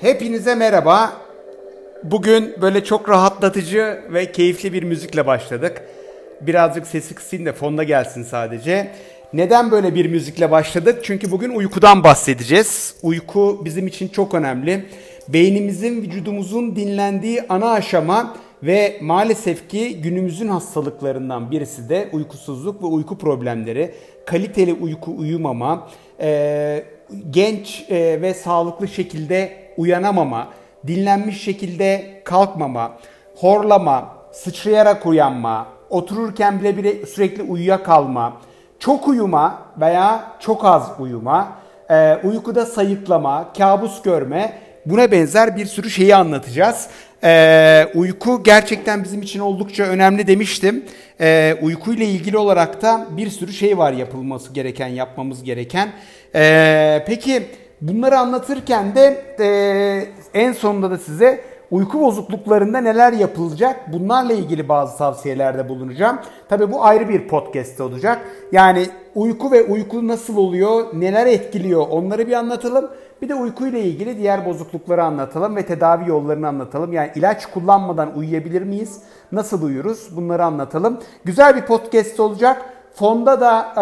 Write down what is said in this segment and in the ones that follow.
Hepinize merhaba. Bugün böyle çok rahatlatıcı ve keyifli bir müzikle başladık. Birazcık sesi kısayım da fonda gelsin sadece. Neden böyle bir müzikle başladık? Çünkü bugün uykudan bahsedeceğiz. Uyku bizim için çok önemli. Beynimizin, vücudumuzun dinlendiği ana aşama ve maalesef ki günümüzün hastalıklarından birisi de uykusuzluk ve uyku problemleri. Kaliteli uyku uyumama, genç ve sağlıklı şekilde uyanamama, dinlenmiş şekilde kalkmama, horlama, sıçrayarak uyanma, otururken bile bile sürekli uyuyakalma, çok uyuma veya çok az uyuma, e, uykuda sayıklama, kabus görme buna benzer bir sürü şeyi anlatacağız. E, uyku gerçekten bizim için oldukça önemli demiştim. E, uykuyla ilgili olarak da bir sürü şey var yapılması gereken, yapmamız gereken. E, peki bunları anlatırken de e, en sonunda da size uyku bozukluklarında neler yapılacak bunlarla ilgili bazı tavsiyelerde bulunacağım. Tabi bu ayrı bir podcast olacak. Yani uyku ve uyku nasıl oluyor, neler etkiliyor onları bir anlatalım. Bir de uykuyla ilgili diğer bozuklukları anlatalım ve tedavi yollarını anlatalım. Yani ilaç kullanmadan uyuyabilir miyiz? Nasıl uyuruz? Bunları anlatalım. Güzel bir podcast olacak. Fonda da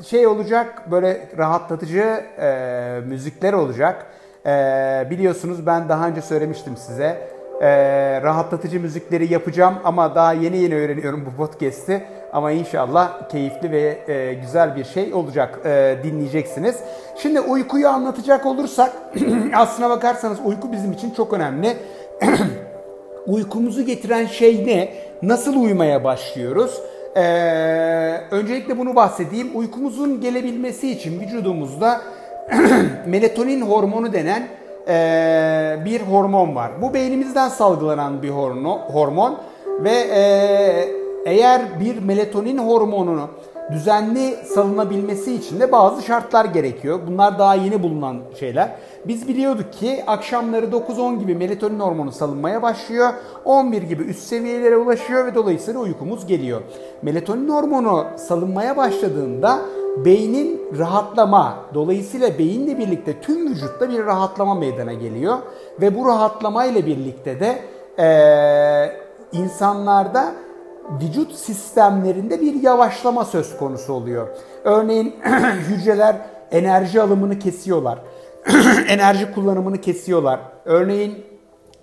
e, şey olacak böyle rahatlatıcı e, müzikler olacak. E, biliyorsunuz ben daha önce söylemiştim size. E, rahatlatıcı müzikleri yapacağım ama daha yeni yeni öğreniyorum bu podcast'i. Ama inşallah keyifli ve e, güzel bir şey olacak e, dinleyeceksiniz. Şimdi uykuyu anlatacak olursak aslına bakarsanız uyku bizim için çok önemli. Uykumuzu getiren şey ne? Nasıl uyumaya başlıyoruz? Ee, öncelikle bunu bahsedeyim. Uykumuzun gelebilmesi için vücudumuzda melatonin hormonu denen e, bir hormon var. Bu beynimizden salgılanan bir hormon ve e, eğer bir melatonin hormonunu düzenli salınabilmesi için de bazı şartlar gerekiyor. Bunlar daha yeni bulunan şeyler. Biz biliyorduk ki akşamları 9-10 gibi melatonin hormonu salınmaya başlıyor. 11 gibi üst seviyelere ulaşıyor ve dolayısıyla uykumuz geliyor. Melatonin hormonu salınmaya başladığında beynin rahatlama, dolayısıyla beyinle birlikte tüm vücutta bir rahatlama meydana geliyor. Ve bu rahatlama ile birlikte de ee, insanlarda vücut sistemlerinde bir yavaşlama söz konusu oluyor. Örneğin hücreler enerji alımını kesiyorlar. enerji kullanımını kesiyorlar. Örneğin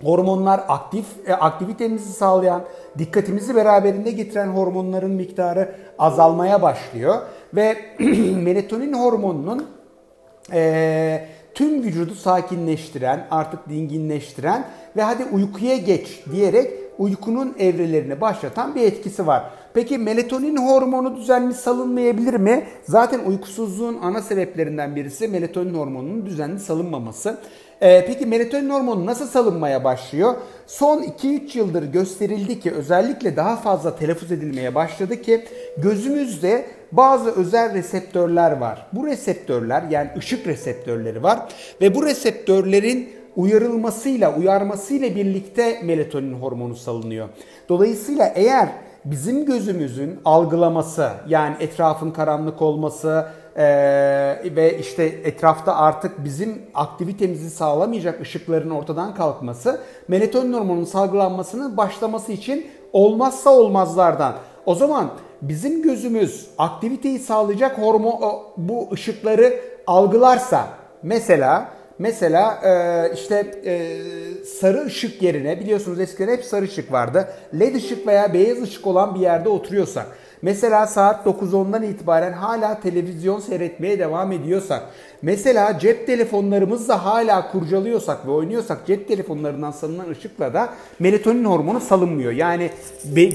hormonlar aktif, e, aktivitemizi sağlayan, dikkatimizi beraberinde getiren hormonların miktarı azalmaya başlıyor. Ve melatonin hormonunun e, tüm vücudu sakinleştiren, artık dinginleştiren ve hadi uykuya geç diyerek uykunun evrelerini başlatan bir etkisi var. Peki melatonin hormonu düzenli salınmayabilir mi? Zaten uykusuzluğun ana sebeplerinden birisi melatonin hormonunun düzenli salınmaması. Ee, peki melatonin hormonu nasıl salınmaya başlıyor? Son 2-3 yıldır gösterildi ki özellikle daha fazla telaffuz edilmeye başladı ki gözümüzde bazı özel reseptörler var. Bu reseptörler yani ışık reseptörleri var ve bu reseptörlerin uyarılmasıyla, uyarmasıyla birlikte melatonin hormonu salınıyor. Dolayısıyla eğer bizim gözümüzün algılaması yani etrafın karanlık olması e, ve işte etrafta artık bizim aktivitemizi sağlamayacak ışıkların ortadan kalkması melatonin hormonunun salgılanmasının başlaması için olmazsa olmazlardan. O zaman bizim gözümüz aktiviteyi sağlayacak hormon bu ışıkları algılarsa mesela Mesela e, işte e, sarı ışık yerine biliyorsunuz eskiden hep sarı ışık vardı. LED ışık veya beyaz ışık olan bir yerde oturuyorsak. Mesela saat 9-10'dan itibaren hala televizyon seyretmeye devam ediyorsak. Mesela cep telefonlarımızla hala kurcalıyorsak ve oynuyorsak cep telefonlarından salınan ışıkla da melatonin hormonu salınmıyor. Yani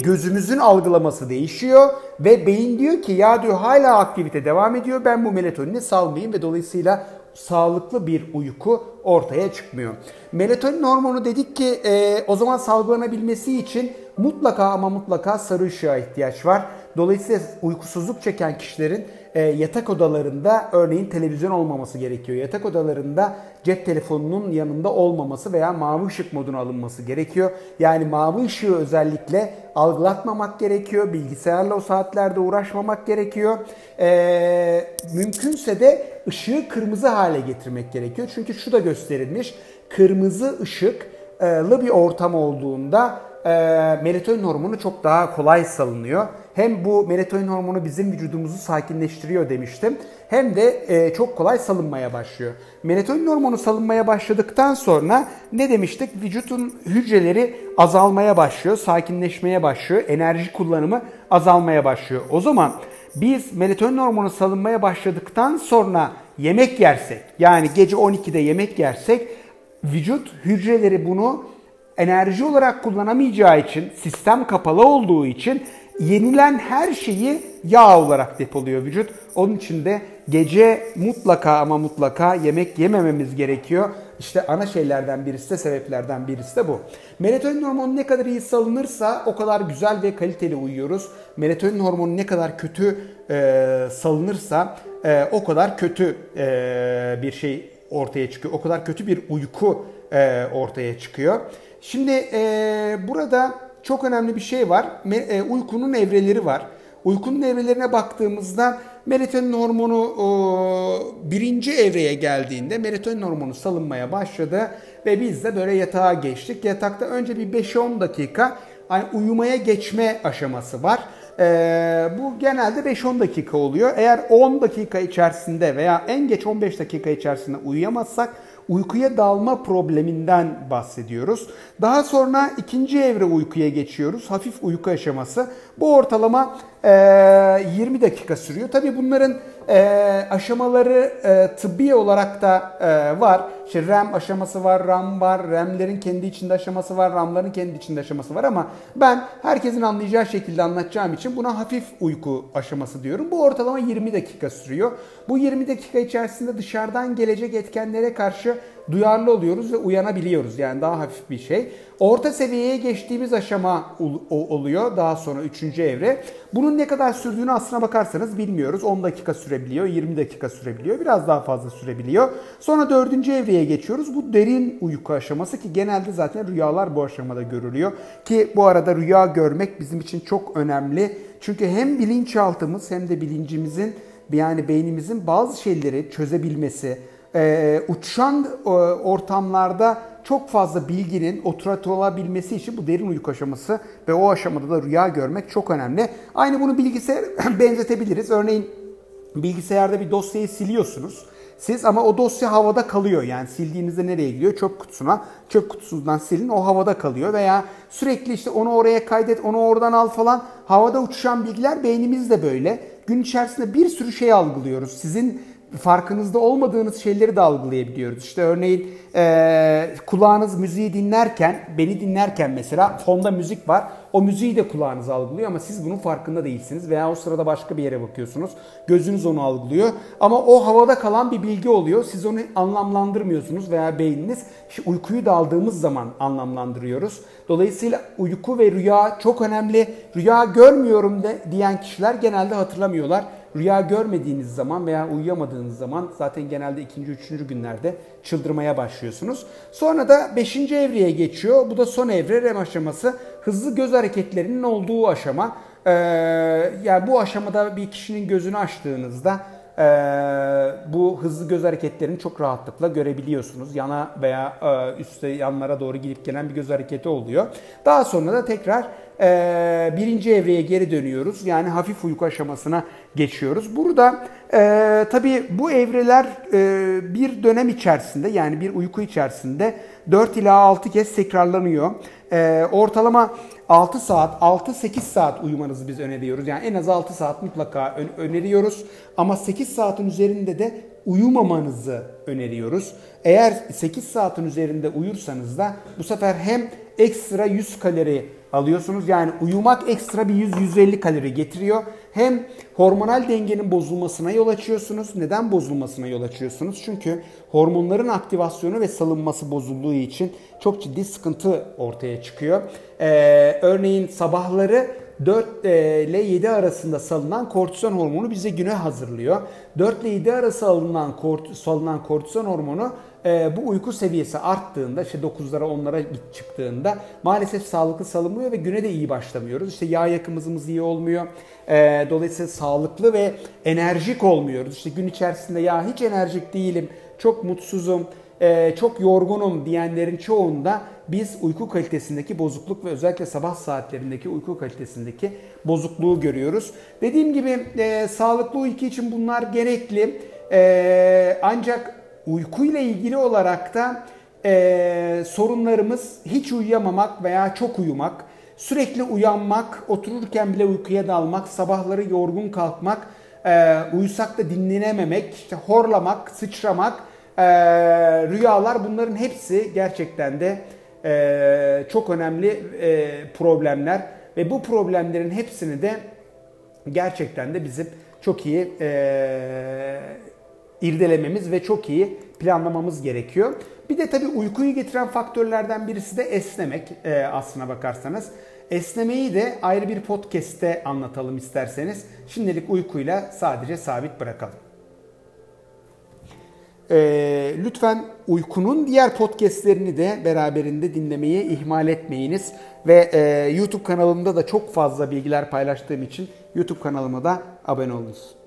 gözümüzün algılaması değişiyor ve beyin diyor ki ya diyor hala aktivite devam ediyor ben bu melatonini salmayayım ve dolayısıyla sağlıklı bir uyku ortaya çıkmıyor. Melatonin hormonu dedik ki e, o zaman salgılanabilmesi için mutlaka ama mutlaka sarı ışığa ihtiyaç var. Dolayısıyla uykusuzluk çeken kişilerin e, yatak odalarında örneğin televizyon olmaması gerekiyor. Yatak odalarında cep telefonunun yanında olmaması veya mavi ışık moduna alınması gerekiyor. Yani mavi ışığı özellikle algılatmamak gerekiyor. Bilgisayarla o saatlerde uğraşmamak gerekiyor. E, mümkünse de ışığı kırmızı hale getirmek gerekiyor. Çünkü şu da gösterilmiş. Kırmızı ışıklı bir ortam olduğunda e, melatonin hormonu çok daha kolay salınıyor. Hem bu melatonin hormonu bizim vücudumuzu sakinleştiriyor demiştim. Hem de e, çok kolay salınmaya başlıyor. Melatonin hormonu salınmaya başladıktan sonra ne demiştik? Vücudun hücreleri azalmaya başlıyor, sakinleşmeye başlıyor, enerji kullanımı azalmaya başlıyor. O zaman biz melatonin hormonu salınmaya başladıktan sonra yemek yersek, yani gece 12'de yemek yersek vücut hücreleri bunu enerji olarak kullanamayacağı için, sistem kapalı olduğu için yenilen her şeyi yağ olarak depoluyor vücut. Onun için de gece mutlaka ama mutlaka yemek yemememiz gerekiyor. İşte ana şeylerden birisi de sebeplerden birisi de bu. Melatonin hormonu ne kadar iyi salınırsa o kadar güzel ve kaliteli uyuyoruz. Melatonin hormonu ne kadar kötü e, salınırsa e, o kadar kötü e, bir şey ortaya çıkıyor. O kadar kötü bir uyku e, ortaya çıkıyor. Şimdi e, burada çok önemli bir şey var. E, uykunun evreleri var. Uykunun evrelerine baktığımızda melatonin hormonu birinci evreye geldiğinde melatonin hormonu salınmaya başladı ve biz de böyle yatağa geçtik. Yatakta önce bir 5-10 dakika hani uyumaya geçme aşaması var. Ee, bu genelde 5-10 dakika oluyor. Eğer 10 dakika içerisinde veya en geç 15 dakika içerisinde uyuyamazsak uykuya dalma probleminden bahsediyoruz. Daha sonra ikinci evre uykuya geçiyoruz. Hafif uyku aşaması. Bu ortalama e, 20 dakika sürüyor. Tabii bunların e, aşamaları e, tıbbi olarak da e, var. İşte REM aşaması var, RAM var, REM'lerin kendi içinde aşaması var, RAM'ların kendi içinde aşaması var ama ben herkesin anlayacağı şekilde anlatacağım için buna hafif uyku aşaması diyorum. Bu ortalama 20 dakika sürüyor. Bu 20 dakika içerisinde dışarıdan gelecek etkenlere karşı duyarlı oluyoruz ve uyanabiliyoruz. Yani daha hafif bir şey. Orta seviyeye geçtiğimiz aşama oluyor daha sonra 3. evre. Bunun ne kadar sürdüğünü aslına bakarsanız bilmiyoruz. 10 dakika sürebiliyor, 20 dakika sürebiliyor, biraz daha fazla sürebiliyor. Sonra 4. evreye geçiyoruz. Bu derin uyku aşaması ki genelde zaten rüyalar bu aşamada görülüyor. Ki bu arada rüya görmek bizim için çok önemli. Çünkü hem bilinçaltımız hem de bilincimizin yani beynimizin bazı şeyleri çözebilmesi, e, uçan e, ortamlarda çok fazla bilginin oturatılabilmesi için bu derin uyku aşaması ve o aşamada da rüya görmek çok önemli. Aynı bunu bilgisayar benzetebiliriz. Örneğin bilgisayarda bir dosyayı siliyorsunuz. Siz ama o dosya havada kalıyor. Yani sildiğinizde nereye gidiyor? Çöp kutusuna. Çöp kutusundan silin o havada kalıyor. Veya sürekli işte onu oraya kaydet, onu oradan al falan. Havada uçuşan bilgiler beynimizde böyle. Gün içerisinde bir sürü şey algılıyoruz. Sizin farkınızda olmadığınız şeyleri de algılayabiliyoruz. İşte örneğin e, kulağınız müziği dinlerken, beni dinlerken mesela fonda müzik var. O müziği de kulağınız algılıyor ama siz bunun farkında değilsiniz veya o sırada başka bir yere bakıyorsunuz. Gözünüz onu algılıyor ama o havada kalan bir bilgi oluyor. Siz onu anlamlandırmıyorsunuz veya beyniniz işte uykuyu da aldığımız zaman anlamlandırıyoruz. Dolayısıyla uyku ve rüya çok önemli. Rüya görmüyorum de, diyen kişiler genelde hatırlamıyorlar. Rüya görmediğiniz zaman veya uyuyamadığınız zaman zaten genelde ikinci, üçüncü günlerde çıldırmaya başlıyorsunuz. Sonra da beşinci evreye geçiyor. Bu da son evre REM aşaması. Hızlı göz hareketlerinin olduğu aşama. Ee, yani bu aşamada bir kişinin gözünü açtığınızda e, bu hızlı göz hareketlerini çok rahatlıkla görebiliyorsunuz. Yana veya e, üstte yanlara doğru gidip gelen bir göz hareketi oluyor. Daha sonra da tekrar e, birinci evreye geri dönüyoruz. Yani hafif uyku aşamasına geçiyoruz. Burada e, tabii bu evreler e, bir dönem içerisinde yani bir uyku içerisinde 4 ila 6 kez tekrarlanıyor. E, ortalama 6 saat, 6-8 saat uyumanızı biz öneriyoruz. Yani en az 6 saat mutlaka öneriyoruz. Ama 8 saatin üzerinde de uyumamanızı öneriyoruz. Eğer 8 saatin üzerinde uyursanız da bu sefer hem ekstra 100 kalori alıyorsunuz. Yani uyumak ekstra bir 100-150 kalori getiriyor. Hem hormonal dengenin bozulmasına yol açıyorsunuz. Neden bozulmasına yol açıyorsunuz? Çünkü hormonların aktivasyonu ve salınması bozulduğu için çok ciddi sıkıntı ortaya çıkıyor. Ee, örneğin sabahları 4 e, ile 7 arasında salınan kortizon hormonu bize güne hazırlıyor. 4 ile 7 arası alınan kort, salınan kortizon hormonu e, bu uyku seviyesi arttığında işte 9'lara 10'lara çıktığında maalesef sağlıklı salınmıyor ve güne de iyi başlamıyoruz. İşte yağ yakımızımız iyi olmuyor. E, dolayısıyla sağlıklı ve enerjik olmuyoruz. İşte gün içerisinde ya hiç enerjik değilim, çok mutsuzum, e, çok yorgunum diyenlerin çoğunda biz uyku kalitesindeki bozukluk ve özellikle sabah saatlerindeki uyku kalitesindeki bozukluğu görüyoruz. Dediğim gibi e, sağlıklı uyku için bunlar gerekli. E, ancak uykuyla ilgili olarak da e, sorunlarımız hiç uyuyamamak veya çok uyumak, sürekli uyanmak, otururken bile uykuya dalmak, sabahları yorgun kalkmak, e, uyusak da dinlenememek, işte horlamak, sıçramak, e, rüyalar bunların hepsi gerçekten de e, çok önemli e, problemler. Ve bu problemlerin hepsini de gerçekten de bizim çok iyi e, irdelememiz ve çok iyi planlamamız gerekiyor. Bir de tabii uykuyu getiren faktörlerden birisi de esnemek e, aslına bakarsanız. Esnemeyi de ayrı bir podcast'te anlatalım isterseniz. Şimdilik uykuyla sadece sabit bırakalım. Ee, lütfen uykunun diğer podcastlerini de beraberinde dinlemeyi ihmal etmeyiniz. Ve e, YouTube kanalımda da çok fazla bilgiler paylaştığım için YouTube kanalıma da abone olunuz.